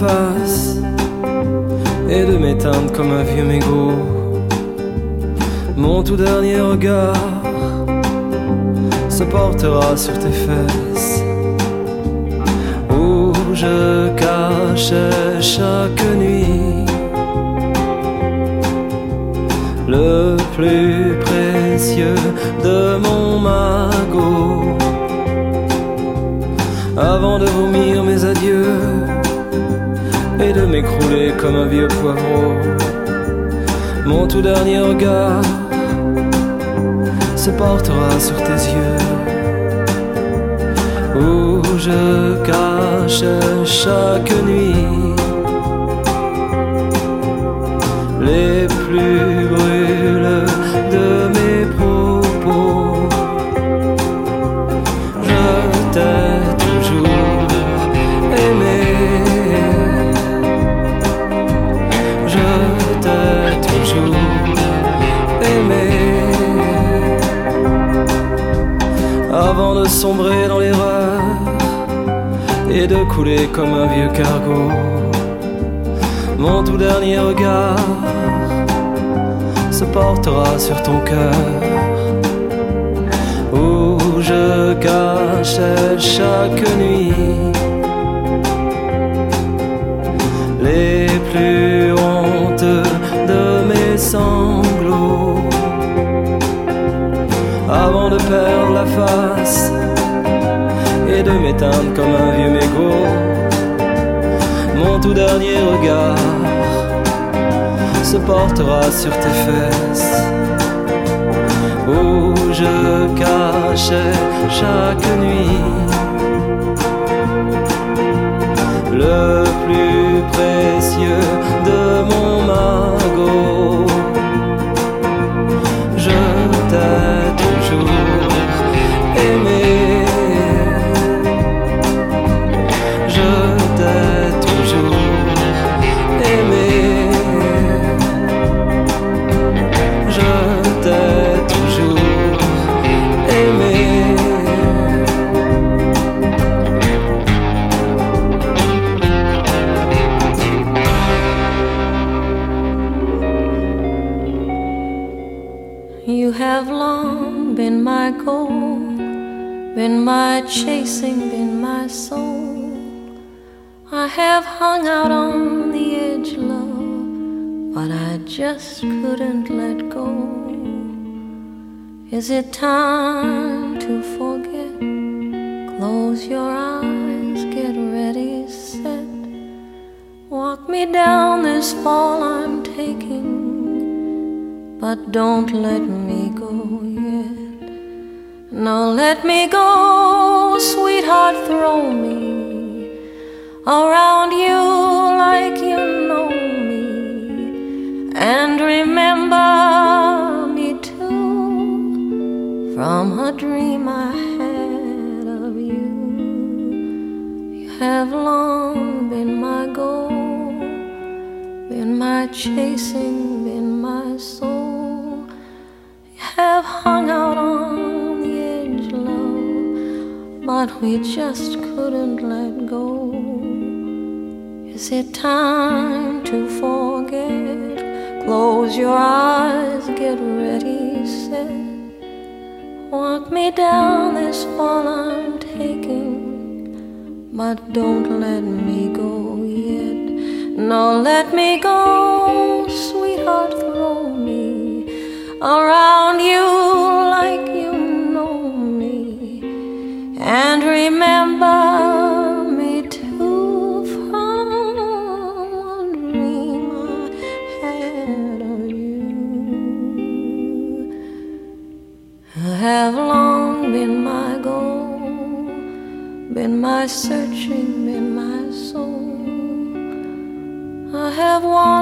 face et de m'éteindre comme un vieux mégot. Mon tout dernier regard se portera sur tes fesses où je cachais chaque nuit le plus précieux de mon magot avant de vomir mes adieux et de m'écrouler comme un vieux poivreau. Mon tout dernier regard se portera sur tes yeux. Où je cache chaque nuit les plus bruits sombrer dans l'erreur et de couler comme un vieux cargo. Mon tout dernier regard se portera sur ton cœur où je cachais chaque nuit les plus honteux de mes sanglots avant de perdre la face de m'éteindre comme un vieux mégot, mon tout dernier regard se portera sur tes fesses où je cachais chaque nuit le plus précieux de mon magot. Been my chasing, been my soul. I have hung out on the edge, love, but I just couldn't let go. Is it time to forget? Close your eyes, get ready, set. Walk me down this fall I'm taking but don't let me let me go, sweetheart, throw me around you like you know me. And remember me too from a dream I had of you. You have long been my goal been my chasing, been my soul. You have hung but we just couldn't let go. Is it time to forget? Close your eyes, get ready, set. Walk me down this fall I'm taking, but don't let me go yet. No, let me go, sweetheart, throw me around you searching, in my soul. I have wandered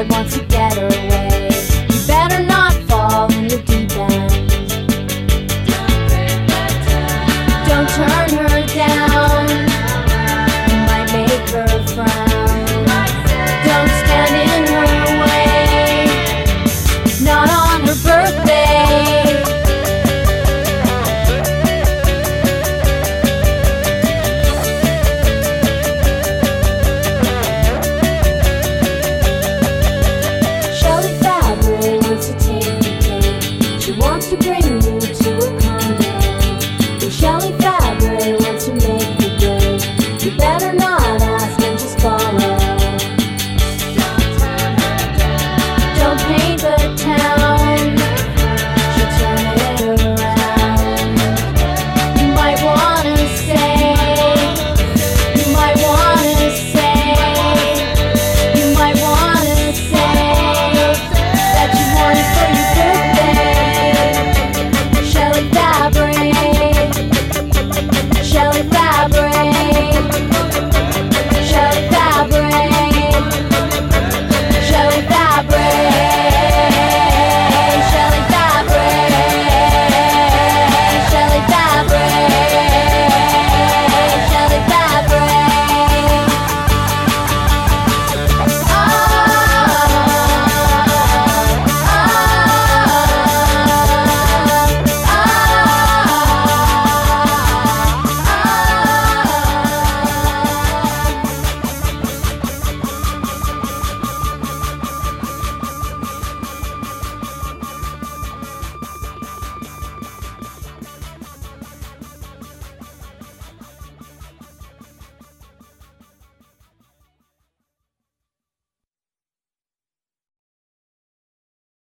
hard once you get her away.